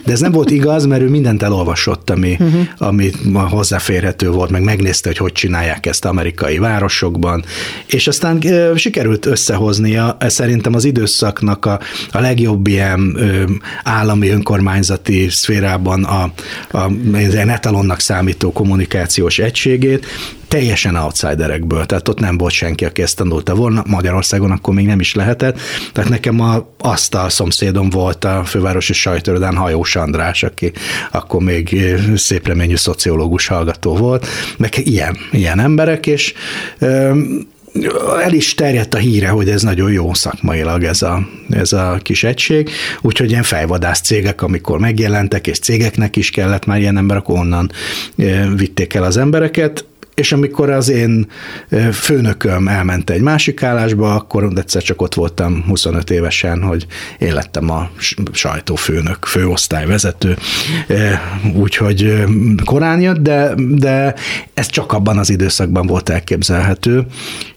de ez nem volt igaz, mert ő mindent elolvasott, ami, uh-huh. ami hozzáférhető volt, meg megnézte, hogy hogy csinálják ezt amerikai városokban, és aztán sikerült összehoznia szerintem az időszaknak a, a legjobb ilyen állami önkormányzati szférában a, a, a etalonnak számító kommunikációs egységét, teljesen outsiderekből, tehát ott nem volt senki, aki ezt tanulta volna, Magyarországon akkor még nem is lehetett, tehát nekem a, azt a szomszédom volt a fővárosi sajtórodán Hajós András, aki akkor még szép reményű szociológus hallgató volt, meg ilyen, ilyen emberek, és el is terjedt a híre, hogy ez nagyon jó szakmailag ez a, ez a kis egység, úgyhogy ilyen fejvadász cégek, amikor megjelentek, és cégeknek is kellett már ilyen emberek, onnan vitték el az embereket, és amikor az én főnököm elment egy másik állásba, akkor egyszer csak ott voltam 25 évesen, hogy én lettem a sajtófőnök, főosztályvezető, úgyhogy korán jött, de, de ez csak abban az időszakban volt elképzelhető,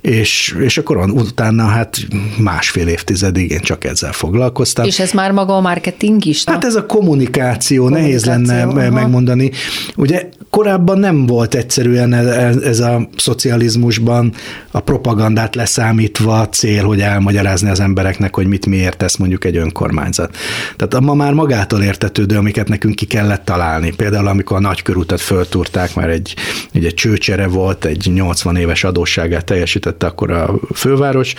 és, és akkor utána hát másfél évtizedig én csak ezzel foglalkoztam. És ez már maga a marketing is? Hát ez a kommunikáció, kommunikáció nehéz lenne aha. megmondani. Ugye korábban nem volt egyszerűen ez a szocializmusban a propagandát leszámítva cél, hogy elmagyarázni az embereknek, hogy mit miért tesz mondjuk egy önkormányzat. Tehát ma már magától értetődő, amiket nekünk ki kellett találni. Például amikor a nagykörútat föltúrták, már egy, egy, egy csőcsere volt, egy 80 éves adósságát teljesítette akkor a főváros,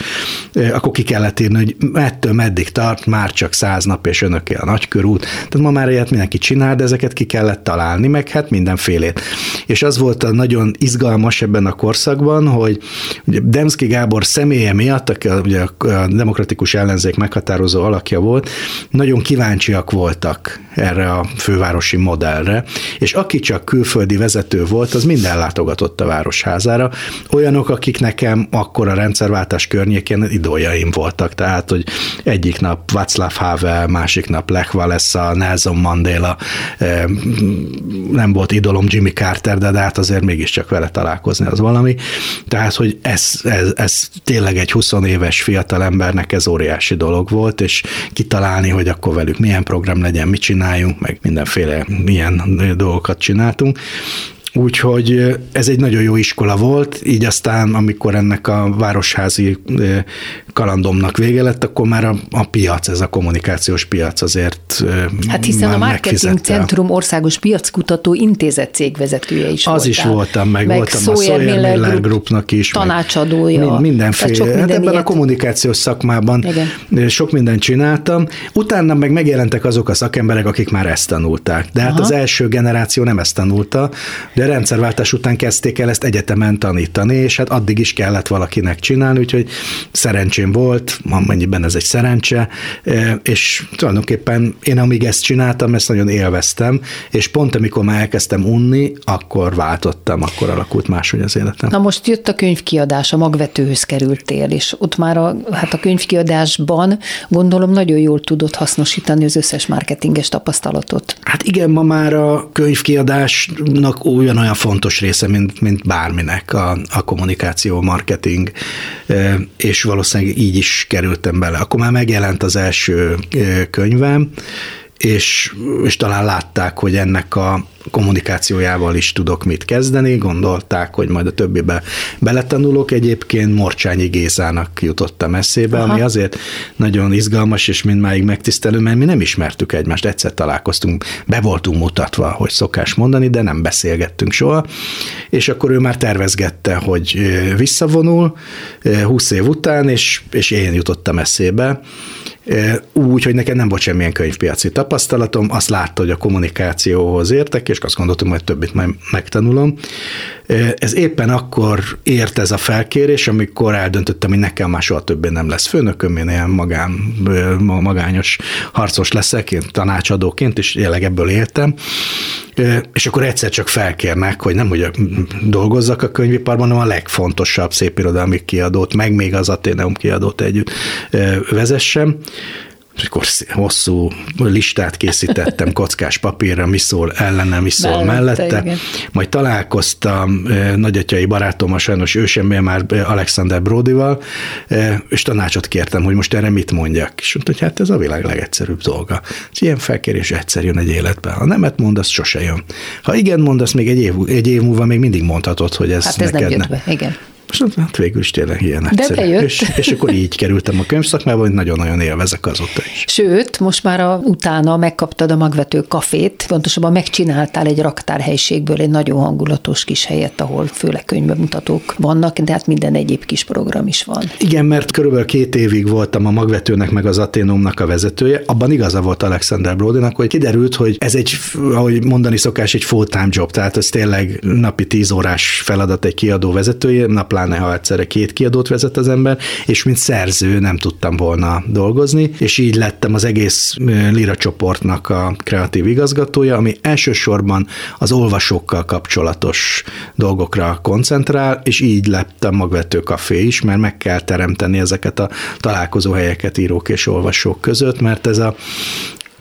eh, akkor ki kellett írni, hogy ettől meddig tart, már csak száz nap, és önöké a nagykörút. Tehát ma már ilyet mindenki csinál, de ezeket ki kellett találni, meg hát mindenféle szélét. És az volt a nagyon izgalmas ebben a korszakban, hogy ugye Demszki Gábor személye miatt, aki a, ugye a demokratikus ellenzék meghatározó alakja volt, nagyon kíváncsiak voltak erre a fővárosi modellre, és aki csak külföldi vezető volt, az minden látogatott a városházára. Olyanok, akik nekem akkor a rendszerváltás környékén idójaim voltak, tehát, hogy egyik nap Václav Havel, másik nap Lech Walesa, Nelson Mandela, eh, nem volt idolom Jimmy Carter, de hát azért mégiscsak vele találkozni az valami. Tehát, hogy ez, ez, ez tényleg egy 20 éves fiatal embernek ez óriási dolog volt, és kitalálni, hogy akkor velük milyen program legyen, mit csináljunk, meg mindenféle ilyen dolgokat csináltunk. Úgyhogy ez egy nagyon jó iskola volt, így aztán, amikor ennek a városházi kalandomnak vége lett, akkor már a, a piac, ez a kommunikációs piac azért Hát hiszen a Marketing Centrum Országos Piackutató Intézet cégvezetője is Az voltál. is voltam, meg, meg voltam Sawyer a Sawyer Miller, Miller Groupnak is. Tanácsadója. Mind, mindenféle. Sok minden hát ebben ilyet. a kommunikációs szakmában Igen. sok mindent csináltam. Utána meg megjelentek azok a szakemberek, akik már ezt tanulták. De hát Aha. az első generáció nem ezt tanulta, de rendszerváltás után kezdték el ezt egyetemen tanítani, és hát addig is kellett valakinek csinálni, úgyhogy szerencsém volt, amennyiben ez egy szerencse, e, és tulajdonképpen én amíg ezt csináltam, ezt nagyon élveztem, és pont amikor már elkezdtem unni, akkor váltottam, akkor alakult máshogy az életem. Na most jött a könyvkiadás, a magvetőhöz kerültél, és ott már a, hát a könyvkiadásban gondolom nagyon jól tudod hasznosítani az összes marketinges tapasztalatot. Hát igen, ma már a könyvkiadásnak olyan ugyanolyan fontos része, mint, mint bárminek a, a kommunikáció, marketing, és valószínűleg így is kerültem bele. Akkor már megjelent az első könyvem, és, és talán látták, hogy ennek a kommunikációjával is tudok mit kezdeni, gondolták, hogy majd a többibe beletanulok. Egyébként Morcsányi Gézának jutottam eszébe, Aha. ami azért nagyon izgalmas, és mindmáig megtisztelő, mert mi nem ismertük egymást, egyszer találkoztunk, be voltunk mutatva, hogy szokás mondani, de nem beszélgettünk soha, és akkor ő már tervezgette, hogy visszavonul 20 év után, és, és én jutottam eszébe, úgy, hogy nekem nem volt semmilyen könyvpiaci tapasztalatom, azt látta, hogy a kommunikációhoz értek, és azt gondoltam, hogy többit majd megtanulom. Ez éppen akkor ért ez a felkérés, amikor eldöntöttem, hogy nekem már soha többé nem lesz főnököm, én ilyen magán, magányos harcos leszek, én tanácsadóként, és jelenleg ebből éltem. És akkor egyszer csak felkérnek, hogy nem hogy dolgozzak a könyviparban, hanem a legfontosabb szépirodalmi kiadót, meg még az Ateneum kiadót együtt vezessem és akkor hosszú listát készítettem [LAUGHS] kockás papírra, mi szól ellene, mi szól mellette. mellette. Igen. Majd találkoztam nagyatyai barátommal, sajnos ő sem, már Alexander Brodival, és tanácsot kértem, hogy most erre mit mondjak. És mondta, hogy hát ez a világ legegyszerűbb dolga. És ilyen felkérés egyszer jön egy életben. Ha nemet mondasz, sose jön. Ha igen mondasz, még egy év, egy év múlva még mindig mondhatod, hogy ez, hát ez neked nem jött be. Igen. És hát végül is tényleg ilyen egyszerű. És, és akkor így kerültem a könyvszakmába, hogy nagyon-nagyon élvezek azóta is. Sőt, most már a, utána megkaptad a magvető kafét, pontosabban megcsináltál egy raktárhelyiségből egy nagyon hangulatos kis helyet, ahol főleg könyvbemutatók vannak, de hát minden egyéb kis program is van. Igen, mert körülbelül két évig voltam a magvetőnek meg az Aténumnak a vezetője. Abban igaza volt Alexander Brodynak, hogy kiderült, hogy ez egy, ahogy mondani szokás, egy full-time job, tehát ez tényleg napi tíz órás feladat egy kiadó vezetője, naplán pláne ha egyszerre két kiadót vezet az ember, és mint szerző nem tudtam volna dolgozni, és így lettem az egész Lira csoportnak a kreatív igazgatója, ami elsősorban az olvasókkal kapcsolatos dolgokra koncentrál, és így lettem magvető kafé is, mert meg kell teremteni ezeket a találkozóhelyeket írók és olvasók között, mert ez a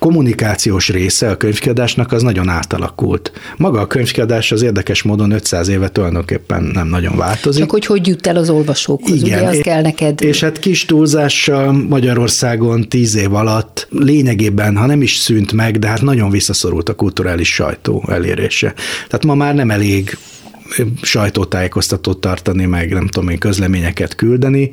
kommunikációs része a könyvkiadásnak az nagyon átalakult. Maga a könyvkiadás az érdekes módon 500 éve tulajdonképpen nem nagyon változik. Csak hogy hogy jut el az olvasókhoz, Igen, ugye az kell neked. És hát kis túlzással Magyarországon 10 év alatt lényegében, ha nem is szűnt meg, de hát nagyon visszaszorult a kulturális sajtó elérése. Tehát ma már nem elég sajtótájékoztatót tartani, meg nem tudom én, közleményeket küldeni,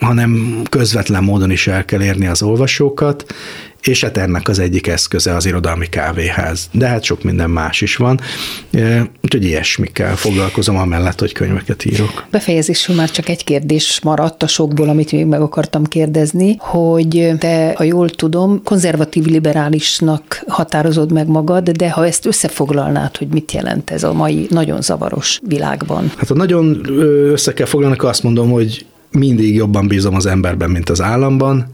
hanem közvetlen módon is el kell érni az olvasókat, és hát ennek az egyik eszköze az irodalmi kávéház. De hát sok minden más is van, úgyhogy ilyesmikkel foglalkozom amellett, hogy könyveket írok. Befejezésül már csak egy kérdés maradt a sokból, amit még meg akartam kérdezni, hogy te, ha jól tudom, konzervatív liberálisnak határozod meg magad, de ha ezt összefoglalnád, hogy mit jelent ez a mai nagyon zavaros világban? Hát ha nagyon össze kell foglalni, akkor azt mondom, hogy mindig jobban bízom az emberben, mint az államban,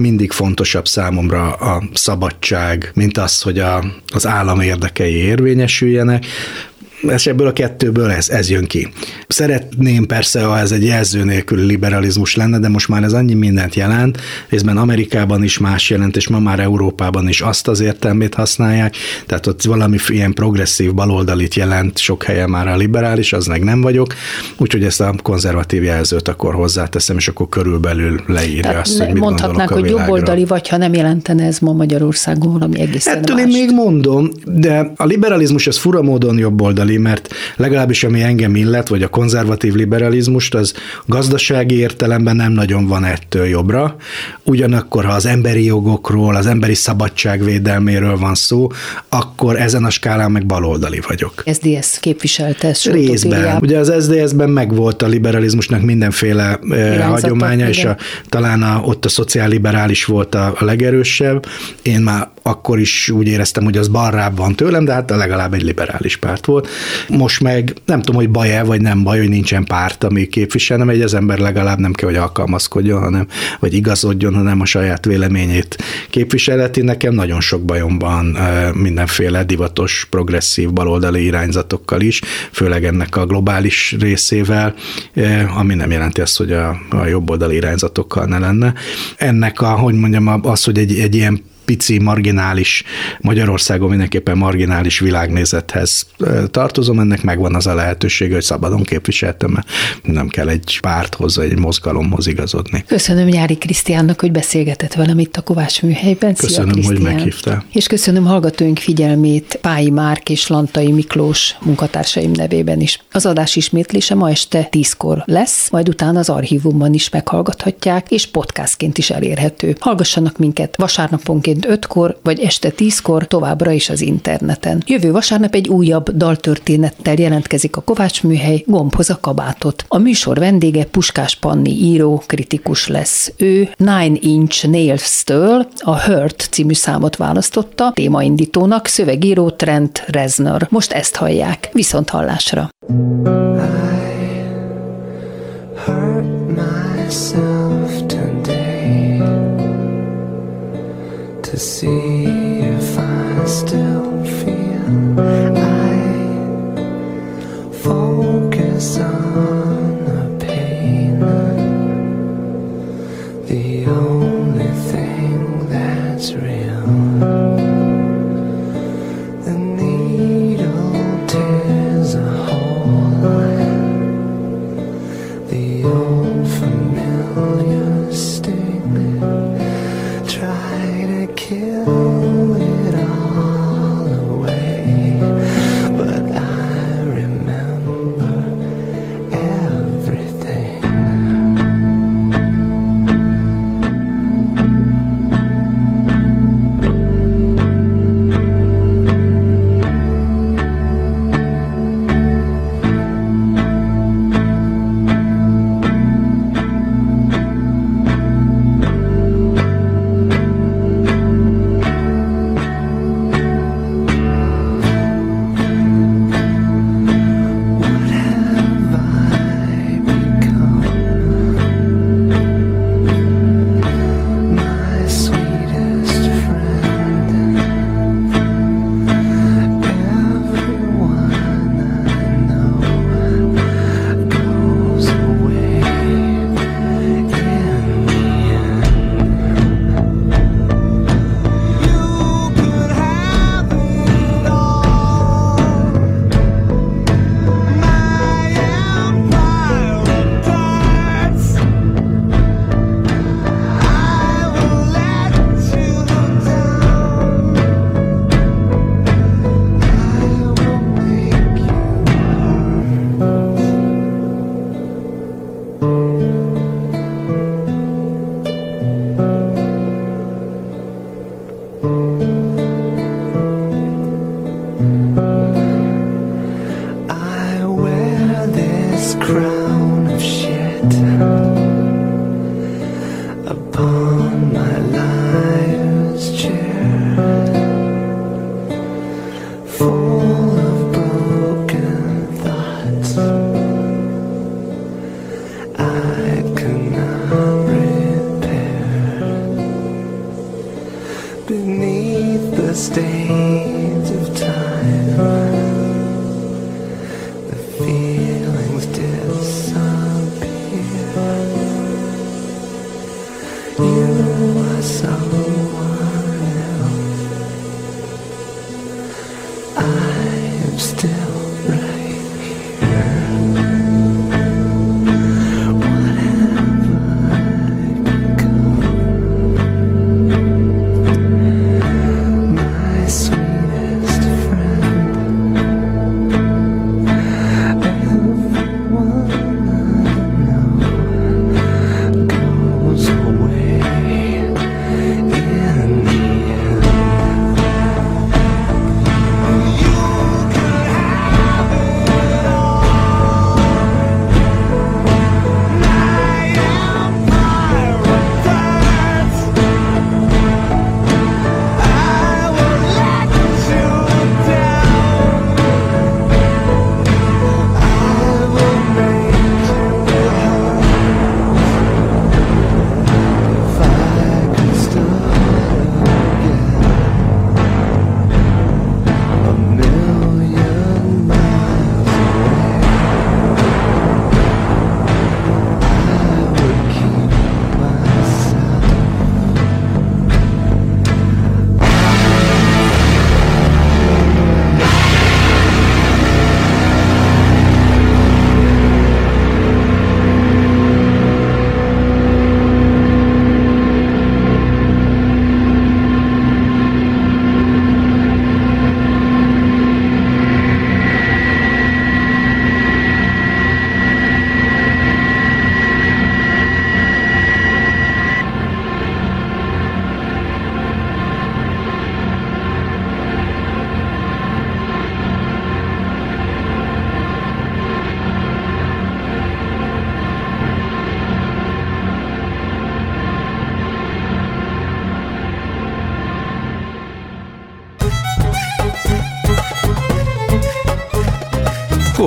mindig fontosabb számomra a szabadság, mint az, hogy a, az állam érdekei érvényesüljenek és ebből a kettőből ez, ez jön ki. Szeretném persze, ha ez egy jelző nélküli liberalizmus lenne, de most már ez annyi mindent jelent, részben Amerikában is más jelent, és ma már Európában is azt az értelmét használják, tehát ott valami ilyen progresszív baloldalit jelent sok helyen már a liberális, az meg nem vagyok, úgyhogy ezt a konzervatív jelzőt akkor hozzáteszem, és akkor körülbelül leírja tehát azt, hogy mit Mondhatnánk, hogy jobboldali, vagy ha nem jelentene ez ma Magyarországon valami egészen Ettől mást. én még mondom, de a liberalizmus az fura módon jobboldali, baloldali, mert legalábbis ami engem illet, vagy a konzervatív liberalizmust, az gazdasági értelemben nem nagyon van ettől jobbra. Ugyanakkor, ha az emberi jogokról, az emberi szabadság védelméről van szó, akkor ezen a skálán meg baloldali vagyok. SZDSZ képviselte ezt Részben. Ugye az SZDSZ-ben megvolt a liberalizmusnak mindenféle eh, hagyománya, és a, talán a, ott a szociálliberális volt a, a legerősebb. Én már akkor is úgy éreztem, hogy az balrább van tőlem, de hát legalább egy liberális párt volt. Most meg nem tudom, hogy baj-e, vagy nem baj, hogy nincsen párt, ami képvisel, nem egy az ember legalább nem kell, hogy alkalmazkodjon, hanem, vagy igazodjon, hanem a saját véleményét képviseleti. Nekem nagyon sok bajom van mindenféle divatos, progresszív baloldali irányzatokkal is, főleg ennek a globális részével, ami nem jelenti azt, hogy a, a jobboldali irányzatokkal ne lenne. Ennek a, hogy mondjam, az, hogy egy, egy ilyen pici, marginális, Magyarországon mindenképpen marginális világnézethez tartozom, ennek megvan az a lehetőség, hogy szabadon képviseltem, mert nem kell egy párthoz, vagy egy mozgalomhoz igazodni. Köszönöm Nyári Krisztiánnak, hogy beszélgetett velem itt a Kovács műhelyben. Szia, köszönöm, Krisztián. hogy meghívtál. És köszönöm hallgatóink figyelmét Pályi Márk és Lantai Miklós munkatársaim nevében is. Az adás ismétlése ma este 10-kor lesz, majd utána az archívumban is meghallgathatják, és podcastként is elérhető. Hallgassanak minket vasárnaponként esténként 5-kor vagy este 10-kor továbbra is az interneten. Jövő vasárnap egy újabb daltörténettel jelentkezik a Kovács műhely gombhoz a kabátot. A műsor vendége Puskás Panni író, kritikus lesz. Ő Nine Inch Nails-től a Hurt című számot választotta, témaindítónak szövegíró Trent Reznor. Most ezt hallják. Viszont hallásra. I hurt myself to see if I still feel. I focus on